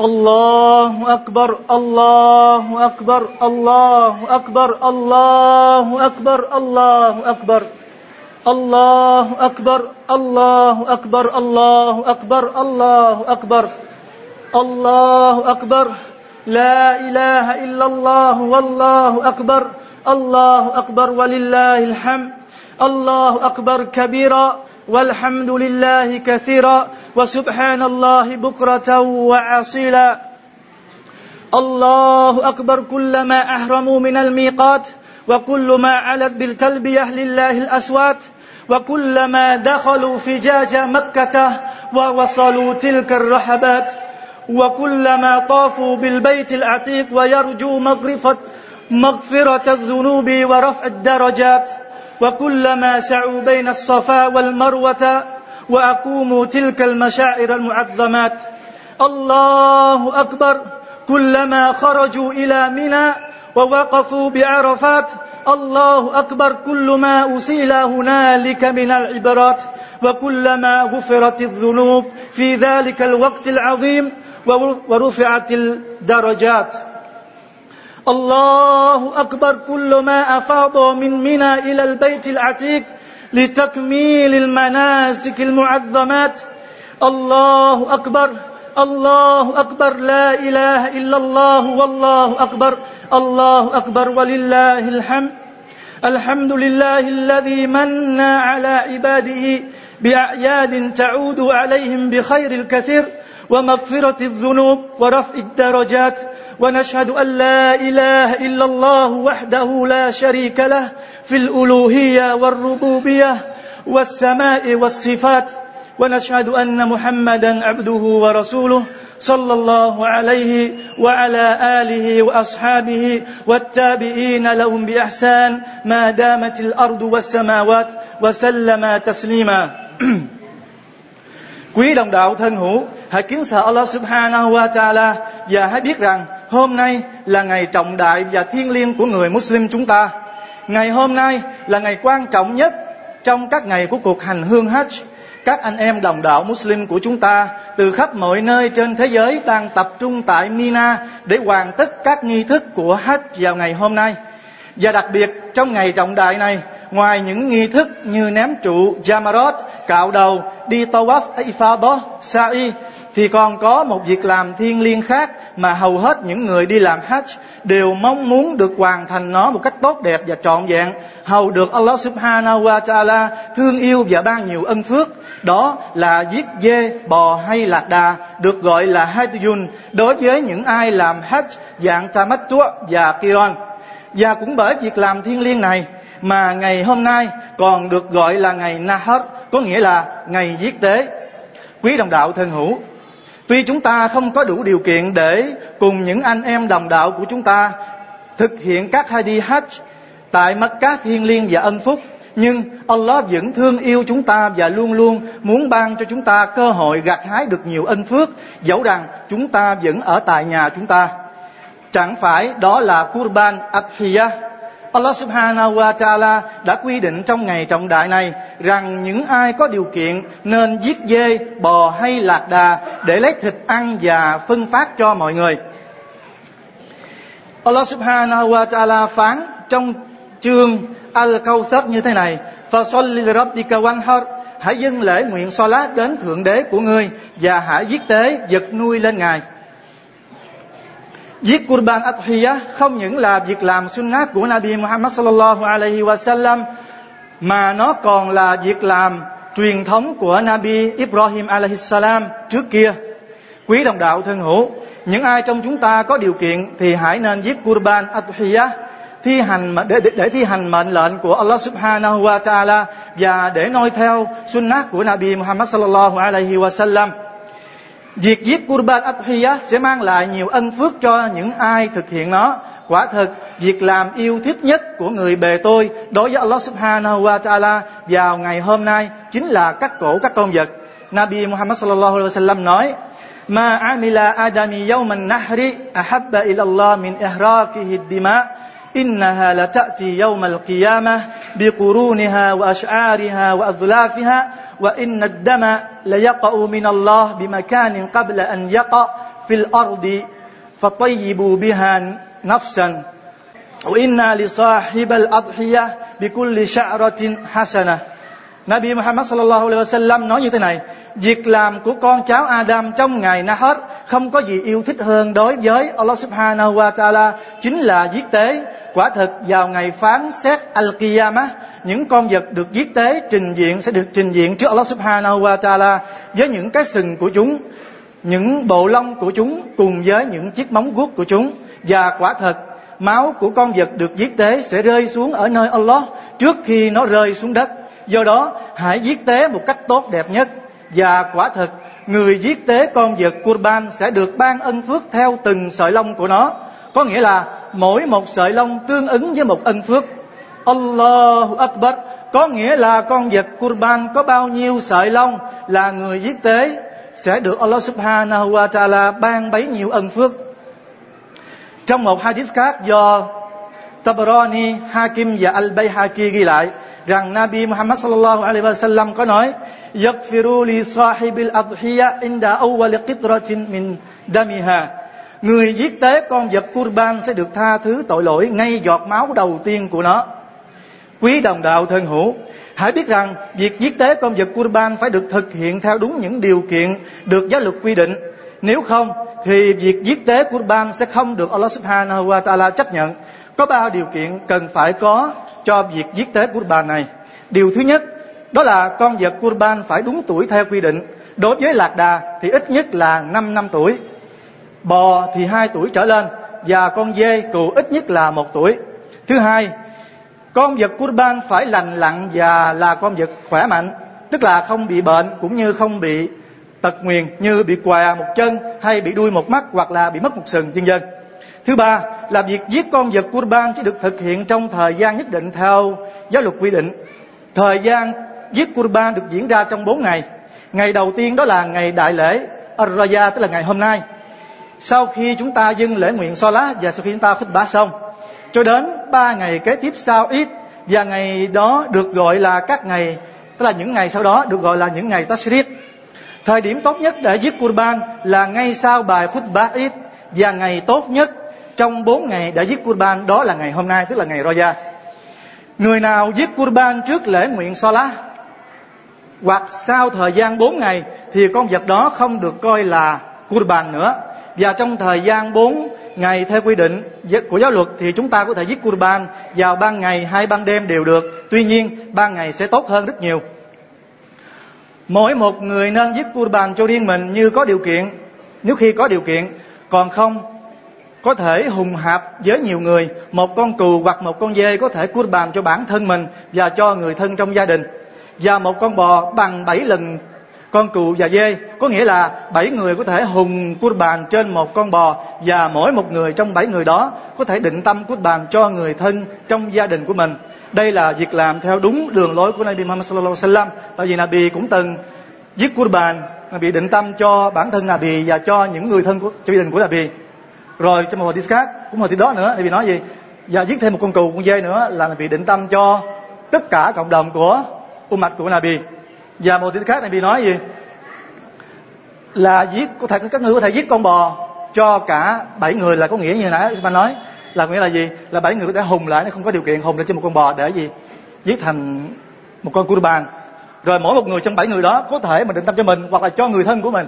الله أكبر الله أكبر الله أكبر الله أكبر الله أكبر الله أكبر الله أكبر الله أكبر الله أكبر الله أكبر لا إله إلا الله والله أكبر الله أكبر ولله الحمد الله أكبر كبيرا والحمد لله كثيرا وسبحان الله بكرة وعصيلا الله أكبر كلما أحرموا من الميقات وكل ما علت بالتلبية لله الأسوات وكلما دخلوا فجاج مكة ووصلوا تلك الرحبات وكلما طافوا بالبيت العتيق ويرجوا مغرفة مغفرة الذنوب ورفع الدرجات وكلما سعوا بين الصفا والمروة وأقوموا تلك المشاعر المعظمات. الله أكبر. كلما خرجوا إلى منى ووقفوا بعرفات الله أكبر. كل ما أسيل هنالك من العبرات. وكلما غفرت الذنوب في ذلك الوقت العظيم ورفعت الدرجات. الله أكبر. كل ما أفاض من منى إلى البيت العتيق لتكميل المناسك المعظمات. الله أكبر الله أكبر لا إله إلا الله والله أكبر الله أكبر ولله الحمد. الحمد لله الذي من على عباده بأعياد تعود عليهم بخير الكثير ومغفرة الذنوب ورفع الدرجات. ونشهد أن لا إله إلا الله وحده لا شريك له في الألوهية والربوبية والسماء والصفات ونشهد أن محمدا عبده ورسوله صلى الله عليه وعلى آله وأصحابه والتابعين لهم بإحسان ما دامت الأرض والسماوات وسلم تسليما Quý đồng đạo thân hữu, hãy kính sợ Allah Subhanahu wa Taala và hãy biết rằng hôm nay là ngày trọng đại và thiêng liêng của người Muslim chúng ta. Ngày hôm nay là ngày quan trọng nhất trong các ngày của cuộc hành hương Hajj. Các anh em đồng đạo Muslim của chúng ta từ khắp mọi nơi trên thế giới đang tập trung tại Mina để hoàn tất các nghi thức của Hajj vào ngày hôm nay. Và đặc biệt trong ngày trọng đại này, ngoài những nghi thức như ném trụ Jamarat, cạo đầu, đi Tawaf Ifadah, Sa'i, thì còn có một việc làm thiêng liêng khác mà hầu hết những người đi làm Hajj đều mong muốn được hoàn thành nó một cách tốt đẹp và trọn vẹn, hầu được Allah Subhanahu wa Taala thương yêu và ban nhiều ân phước. Đó là giết dê, bò hay lạc đà được gọi là Hajjun đối với những ai làm Hajj dạng Tamattu và kiron. Và cũng bởi việc làm thiêng liêng này mà ngày hôm nay còn được gọi là ngày Nahar, có nghĩa là ngày giết tế. Quý đồng đạo thân hữu, tuy chúng ta không có đủ điều kiện để cùng những anh em đồng đạo của chúng ta thực hiện các hadi hajj tại Mecca thiêng liêng và ân phúc, nhưng Allah vẫn thương yêu chúng ta và luôn luôn muốn ban cho chúng ta cơ hội gặt hái được nhiều ân phước, dẫu rằng chúng ta vẫn ở tại nhà chúng ta. Chẳng phải đó là Qurban Adhiyah Allah subhanahu wa ta'ala đã quy định trong ngày trọng đại này rằng những ai có điều kiện nên giết dê, bò hay lạc đà để lấy thịt ăn và phân phát cho mọi người. Allah subhanahu wa ta'ala phán trong chương Al-Kawthar như thế này: "Fasalli rabbika wanhar" Hãy dâng lễ nguyện salat đến thượng đế của ngươi và hãy giết tế vật nuôi lên ngài. Giết Qurban Adhiyah không những là việc làm sunnah của Nabi Muhammad sallallahu alaihi wasallam mà nó còn là việc làm truyền thống của Nabi Ibrahim alaihi salam trước kia. Quý đồng đạo thân hữu, những ai trong chúng ta có điều kiện thì hãy nên giết Qurban Adhiyah thi hành để, để, để thi hành mệnh lệnh của Allah Subhanahu wa Taala và để noi theo sunnah của Nabi Muhammad sallallahu alaihi wasallam. Việc giết Qurban Adhiyah sẽ mang lại nhiều ân phước cho những ai thực hiện nó. Quả thật, việc làm yêu thích nhất của người bề tôi đối với Allah Subhanahu wa Ta'ala vào ngày hôm nay chính là cắt cổ các con vật. Nabi Muhammad sallallahu alaihi wasallam nói: "Ma amila adami yawman nahri ahabba ila Allah min ihraqihi dima." إنها لتأتي يوم القيامة بقرونها وأشعارها وأظلافها وإن الدم ليقع من الله بمكان قبل أن يقع في الأرض فطيبوا بها نفسا. وإنا لصاحب الأضحية بكل شعرة حسنة. Nabi Muhammad sallallahu alaihi wasallam nói như thế này: Việc làm của con cháu Adam trong ngày Nahar không có gì yêu thích hơn đối với Allah Subhanahu wa Taala chính là giết tế. Quả thực vào ngày phán xét Al-Qiyamah, những con vật được giết tế trình diện sẽ được trình diện trước Allah Subhanahu wa Taala với những cái sừng của chúng, những bộ lông của chúng cùng với những chiếc móng guốc của chúng. Và quả thật máu của con vật được giết tế sẽ rơi xuống ở nơi Allah trước khi nó rơi xuống đất. Do đó hãy giết tế một cách tốt đẹp nhất. Và quả thật người giết tế con vật kurban sẽ được ban ân phước theo từng sợi lông của nó. Có nghĩa là mỗi một sợi lông tương ứng với một ân phước. Allahu Akbar. Có nghĩa là con vật kurban có bao nhiêu sợi lông là người giết tế sẽ được Allah Subhanahu wa Taala ban bấy nhiêu ân phước. Trong một hadith khác do Tabarani, Hakim và Al-Bayhaqi ghi lại rằng Nabi Muhammad sallallahu alaihi wasallam có nói yaghfiru li sahibil adhiya inda awwal qitratin min damiha. Người giết tế con vật kurban sẽ được tha thứ tội lỗi ngay giọt máu đầu tiên của nó. Quý đồng đạo thân hữu hãy biết rằng việc giết tế con vật kurban phải được thực hiện theo đúng những điều kiện được giáo luật quy định. Nếu không thì việc giết tế kurban sẽ không được Allah subhanahu wa ta'ala chấp nhận. Có ba điều kiện cần phải có cho việc giết tế Kurban này. Điều thứ nhất, đó là con vật kurban phải đúng tuổi theo quy định. Đối với lạc đà thì ít nhất là 5 năm tuổi, bò thì 2 tuổi trở lên và con dê cừu ít nhất là một tuổi. Thứ hai, con vật kurban phải lành lặn và là con vật khỏe mạnh, tức là không bị bệnh cũng như không bị tật nguyền như bị què một chân hay bị đuôi một mắt hoặc là bị mất một sừng vân vân. Thứ ba là việc giết con vật kurban chỉ được thực hiện trong thời gian nhất định theo giáo luật quy định. Thời gian giết Qurban được diễn ra trong 4 ngày. Ngày đầu tiên đó là ngày đại lễ Ar-Raya, tức là ngày hôm nay. Sau khi chúng ta dâng lễ nguyện Salat và sau khi chúng ta khích bá xong, cho đến 3 ngày kế tiếp sau ít và ngày đó được gọi là các ngày, tức là những ngày sau đó được gọi là những ngày Tashrit. Thời điểm tốt nhất để giết Qurban là ngay sau bài khutbah ít và ngày tốt nhất trong bốn ngày để giết Qurban đó là ngày hôm nay, tức là ngày Roja. Người nào giết Qurban trước lễ nguyện Salah hoặc sau thời gian 4 ngày thì con vật đó không được coi là Qurban nữa. Và trong thời gian 4 ngày theo quy định của giáo luật thì chúng ta có thể giết Qurban vào ban ngày hay ban đêm đều được. Tuy nhiên ban ngày sẽ tốt hơn rất nhiều. Mỗi một người nên giết Qurban cho riêng mình như có điều kiện, nếu khi có điều kiện, còn không có thể hùng hạp với nhiều người một con cừu hoặc một con dê có thể cua cho bản thân mình và cho người thân trong gia đình và một con bò bằng bảy lần. Con cừu và dê, có nghĩa là bảy người có thể hùng cút bàn trên một con bò và mỗi một người trong bảy người đó có thể định tâm cút bàn cho người thân trong gia đình của mình. Đây là việc làm theo đúng đường lối của Nabi Muhammad sallallahu alaihi wasallam. Tại vì Nabi cũng từng giết bàn Nabi định tâm cho bản thân Nabi và cho những người thân của, cho gia đình của Nabi. Rồi trong một hadith khác, cũng hadith đó nữa thì nói gì? Và giết thêm một con cừu, con dê nữa là Nabi định tâm cho tất cả cộng đồng của ummat của Nabi và một hadith khác Nabi nói gì là giết có thể các người có thể giết con bò cho cả bảy người là có nghĩa như nãy Usman nói là nghĩa là gì là bảy người có thể hùng lại nó không có điều kiện hùng lại trên một con bò để gì giết thành một con kurban rồi mỗi một người trong bảy người đó có thể mà định tâm cho mình hoặc là cho người thân của mình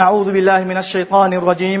أعوذ بالله من الشيطان الرجيم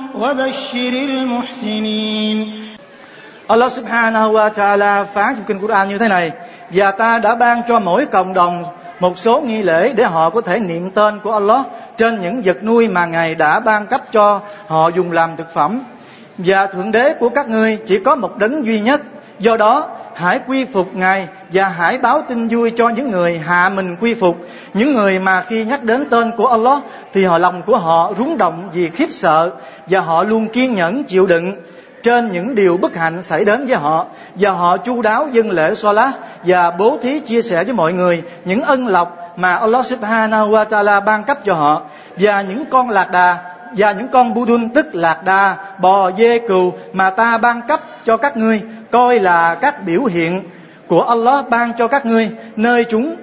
وبشر المحسنين Allah subhanahu wa ta'ala phán trong kinh Quran như thế này Và ta đã ban cho mỗi cộng đồng một số nghi lễ để họ có thể niệm tên của Allah trên những vật nuôi mà Ngài đã ban cấp cho họ dùng làm thực phẩm. Và Thượng Đế của các ngươi chỉ có một đấng duy nhất. Do đó, hãy quy phục Ngài và hãy báo tin vui cho những người hạ mình quy phục. Những người mà khi nhắc đến tên của Allah thì họ lòng của họ rúng động vì khiếp sợ và họ luôn kiên nhẫn chịu đựng trên những điều bất hạnh xảy đến với họ và họ chu đáo dân lễ lá và bố thí chia sẻ với mọi người những ân lộc mà Allah Subhanahu wa Taala ban cấp cho họ và những con lạc đà và những con budun tức lạc đà, bò, dê, cừu mà ta ban cấp cho các ngươi coi là các biểu hiện của Allah ban cho các ngươi, nơi chúng,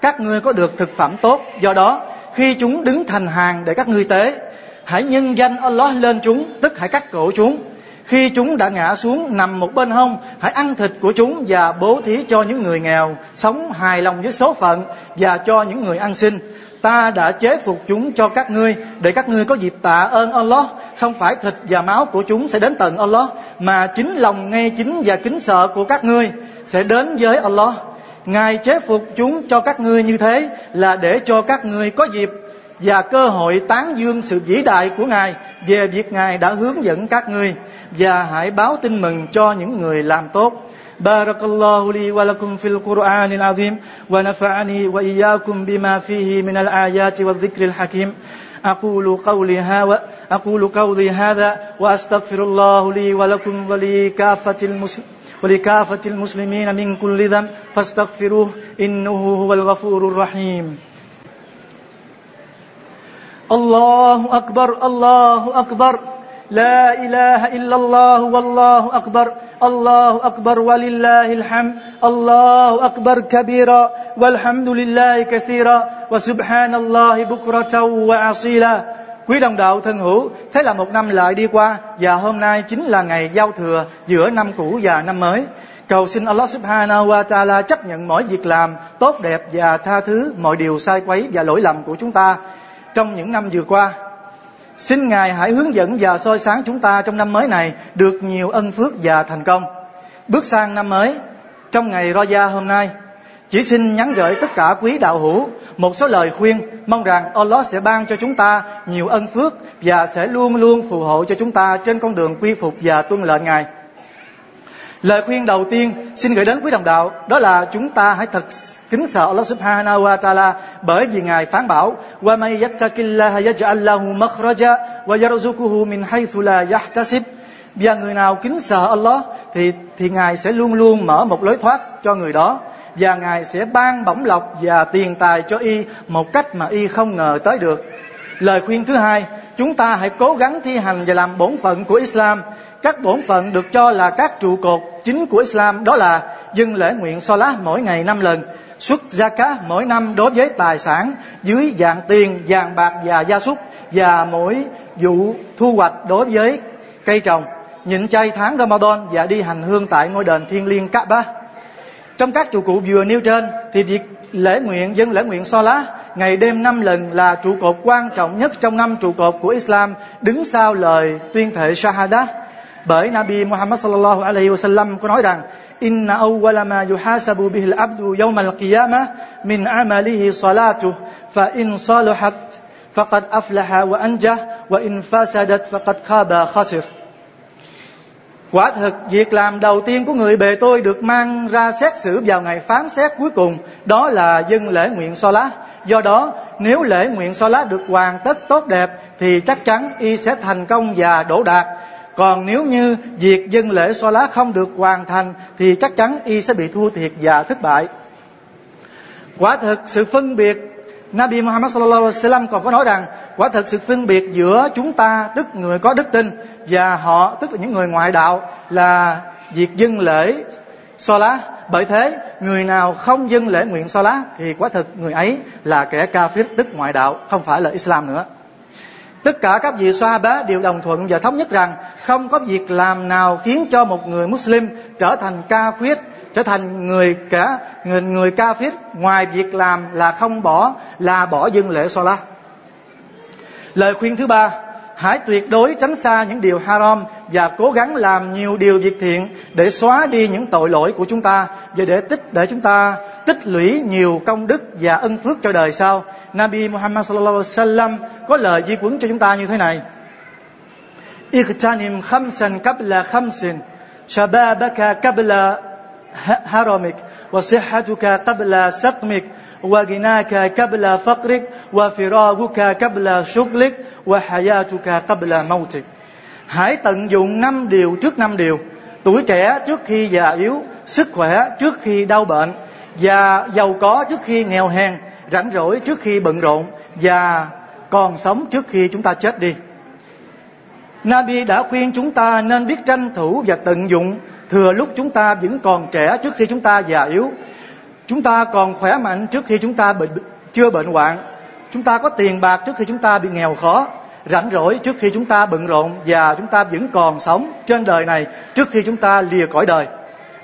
các ngươi có được thực phẩm tốt. Do đó, khi chúng đứng thành hàng để các ngươi tế, hãy nhân danh Allah lên chúng, tức hãy cắt cổ chúng khi chúng đã ngã xuống nằm một bên hông, hãy ăn thịt của chúng và bố thí cho những người nghèo, sống hài lòng với số phận và cho những người ăn xin. Ta đã chế phục chúng cho các ngươi để các ngươi có dịp tạ ơn Allah. Không phải thịt và máu của chúng sẽ đến tận Allah, mà chính lòng nghe chính và kính sợ của các ngươi sẽ đến với Allah. Ngài chế phục chúng cho các ngươi như thế là để cho các ngươi có dịp và cơ hội tán dương sự vĩ đại của Ngài về việc Ngài đã hướng dẫn các ngươi và hãy báo tin mừng cho những người làm tốt. بارك الله لي ولكم في القرآن العظيم ونفعني وإياكم بما فيه من الآيات والذكر الحكيم أقول قولي هذا أقول قولي هذا وأستغفر الله لي ولكم ولكافة المسلمين ولكافة المسلمين من كل ذنب فاستغفروه إنه هو الغفور الرحيم الله أكبر الله أكبر لا إله إلا الله والله أكبر الله أكبر ولله الحمد الله أكبر كبيرا والحمد لله كثيرا وسبحان الله بكرة وأصيلا Quý đồng đạo thân hữu, thế là một năm lại đi qua và hôm nay chính là ngày giao thừa giữa năm cũ và năm mới. Cầu xin Allah subhanahu wa ta'ala chấp nhận mỗi việc làm tốt đẹp và tha thứ mọi điều sai quấy và lỗi lầm của chúng ta trong những năm vừa qua. Xin Ngài hãy hướng dẫn và soi sáng chúng ta trong năm mới này được nhiều ân phước và thành công. Bước sang năm mới, trong ngày Roja hôm nay, chỉ xin nhắn gửi tất cả quý đạo hữu một số lời khuyên mong rằng Allah sẽ ban cho chúng ta nhiều ân phước và sẽ luôn luôn phù hộ cho chúng ta trên con đường quy phục và tuân lệnh Ngài. Lời khuyên đầu tiên xin gửi đến quý đồng đạo đó là chúng ta hãy thật kính sợ Allah Subhanahu wa Taala bởi vì Ngài phán bảo: "Wa may yattaqillaha yaj'al lahu makhraja wa yarzuquhu min haythu la yahtasib." Và người nào kính sợ Allah thì thì Ngài sẽ luôn luôn mở một lối thoát cho người đó và Ngài sẽ ban bổng lộc và tiền tài cho y một cách mà y không ngờ tới được. Lời khuyên thứ hai, chúng ta hãy cố gắng thi hành và làm bổn phận của Islam. Các bổn phận được cho là các trụ cột chính của Islam đó là dâng lễ nguyện Salah mỗi ngày năm lần, xuất gia cá mỗi năm đối với tài sản dưới dạng tiền, vàng bạc và gia súc và mỗi vụ thu hoạch đối với cây trồng, nhịn chay tháng Ramadan và đi hành hương tại ngôi đền thiên liêng Kaaba. Trong các trụ cụ vừa nêu trên thì việc lễ nguyện dân lễ nguyện so lá ngày đêm năm lần là trụ cột quan trọng nhất trong năm trụ cột của Islam đứng sau lời tuyên thệ Shahada bởi Nabi Muhammad sallallahu alaihi wasallam có nói rằng, inna awwala ma yuhasabu bihi al-abdu yawm al-qiyamah min amalihi salatuh fa in salahat faqad aflaha wa anjah, wa in fasadat faqad khaba khasir Quả thực, việc làm đầu tiên của người bề tôi được mang ra xét xử vào ngày phán xét cuối cùng, đó là dân lễ nguyện so lá. Do đó, nếu lễ nguyện so lá được hoàn tất tốt đẹp, thì chắc chắn y sẽ thành công và đổ đạt. Còn nếu như việc dân lễ xoa lá không được hoàn thành, thì chắc chắn y sẽ bị thua thiệt và thất bại. quả thực, sự phân biệt Nabi Muhammad sallallahu alaihi wasallam còn có nói rằng, quả thực sự phân biệt giữa chúng ta, tức người có đức tin, và họ, tức là những người ngoại đạo, là việc dân lễ so lá bởi thế, người nào không dân lễ nguyện so lá, thì quả thực người ấy là kẻ kafir tức ngoại đạo, không phải là Islam nữa tất cả các vị bá đều đồng thuận và thống nhất rằng không có việc làm nào khiến cho một người Muslim trở thành ca khuyết trở thành người cả người, người ca-phết ngoài việc làm là không bỏ là bỏ dân lễ Salah. Lời khuyên thứ ba, hãy tuyệt đối tránh xa những điều haram và cố gắng làm nhiều điều việc thiện để xóa đi những tội lỗi của chúng ta và để tích để chúng ta tích lũy nhiều công đức và ân phước cho đời sau. Nabi Muhammad sallallahu alaihi wasallam có lời di quấn cho chúng ta như thế này. Iqtanim khamsan qabla khamsin shababaka qabla haramik wa sihhatuka qabla saqmik wa ghinaka qabla faqrik wa firaguka qabla shughlik wa hayatuka qabla mautik. Hãy tận dụng năm điều trước năm điều. Tuổi trẻ trước khi già yếu, sức khỏe trước khi đau bệnh, và giàu có trước khi nghèo hèn Rảnh rỗi trước khi bận rộn Và còn sống trước khi chúng ta chết đi. Nabi đã khuyên chúng ta nên biết tranh thủ và tận dụng, thừa lúc chúng ta vẫn còn trẻ trước khi chúng ta già yếu. Chúng ta còn khỏe mạnh trước khi chúng ta bệnh, chưa bệnh hoạn. Chúng ta có tiền bạc trước khi chúng ta bị nghèo khó. Rảnh rỗi trước khi chúng ta bận rộn và chúng ta vẫn còn sống trên đời này trước khi chúng ta lìa cõi đời.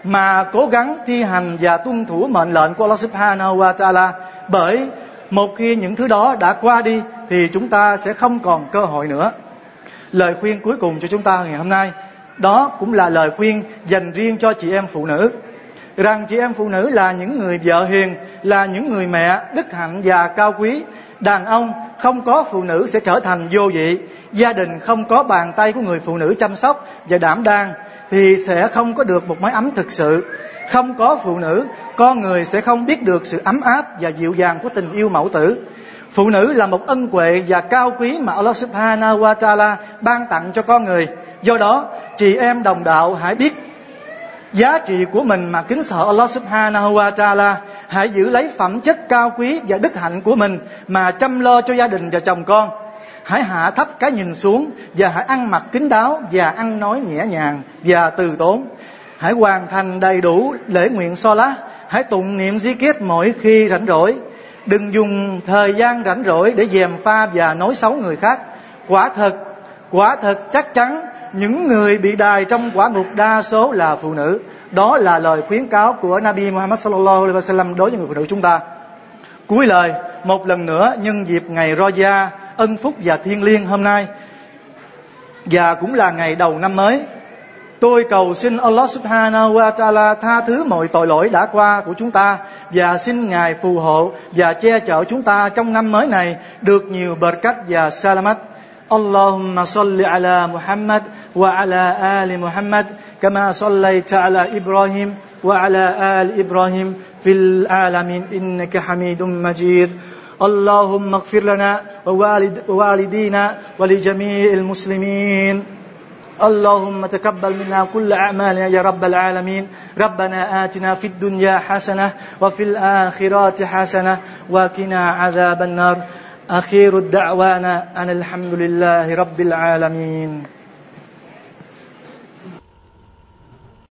Mà cố gắng thi hành và tuân thủ mệnh lệnh của Allah Subhanahu wa Taala bởi một khi những thứ đó đã qua đi, thì chúng ta sẽ không còn cơ hội nữa. Lời khuyên cuối cùng cho chúng ta ngày hôm nay, đó cũng là lời khuyên dành riêng cho chị em phụ nữ. Rằng chị em phụ nữ là những người vợ hiền, là những người mẹ đức hạnh và cao quý. Đàn ông, không có phụ nữ sẽ trở thành vô vị. Gia đình không có bàn tay của người phụ nữ chăm sóc và đảm đang thì sẽ không có được một mái ấm thực sự. Không có phụ nữ, con người sẽ không biết được sự ấm áp và dịu dàng của tình yêu mẫu tử. Phụ nữ là một ân huệ và cao quý mà Allah Subhanahu wa Taala ban tặng cho con người. Do đó, chị em đồng đạo hãy biết giá trị của mình mà kính sợ Allah subhanahu wa ta'ala. Hãy giữ lấy phẩm chất cao quý và đức hạnh của mình mà chăm lo cho gia đình và chồng con hãy hạ thấp cái nhìn xuống và hãy ăn mặc kín đáo và ăn nói nhẹ nhàng và từ tốn. Hãy hoàn thành đầy đủ lễ nguyện so lá hãy tụng niệm di kết mỗi khi rảnh rỗi. Đừng dùng thời gian rảnh rỗi để dèm pha và nói xấu người khác. Quả thật quả thật chắc chắn, những người bị đài trong quả ngục đa số là phụ nữ. Đó là lời khuyến cáo của Nabi Muhammad sallallahu alaihi wasallam đối với người phụ nữ chúng ta. Cuối lời, một lần nữa, nhân dịp ngày Roja ân phúc và thiên liêng hôm nay và cũng là ngày đầu năm mới Tôi cầu xin Allah subhanahu wa ta'ala tha thứ mọi tội lỗi đã qua của chúng ta và xin Ngài phù hộ và che chở chúng ta trong năm mới này được nhiều bờ cách và salamat. اللهم صل على محمد وعلى ال محمد كما صليت على ابراهيم وعلى ال ابراهيم في العالمين انك حميد مجيد اللهم اغفر لنا ووالد ووالدينا ولجميع المسلمين. اللهم تقبل منا كل أعمالنا يا رب العالمين. ربنا آتنا في الدنيا حسنة وفي الآخرات حسنة وقنا عذاب النار. أخير الدعوانا أن الحمد لله رب العالمين.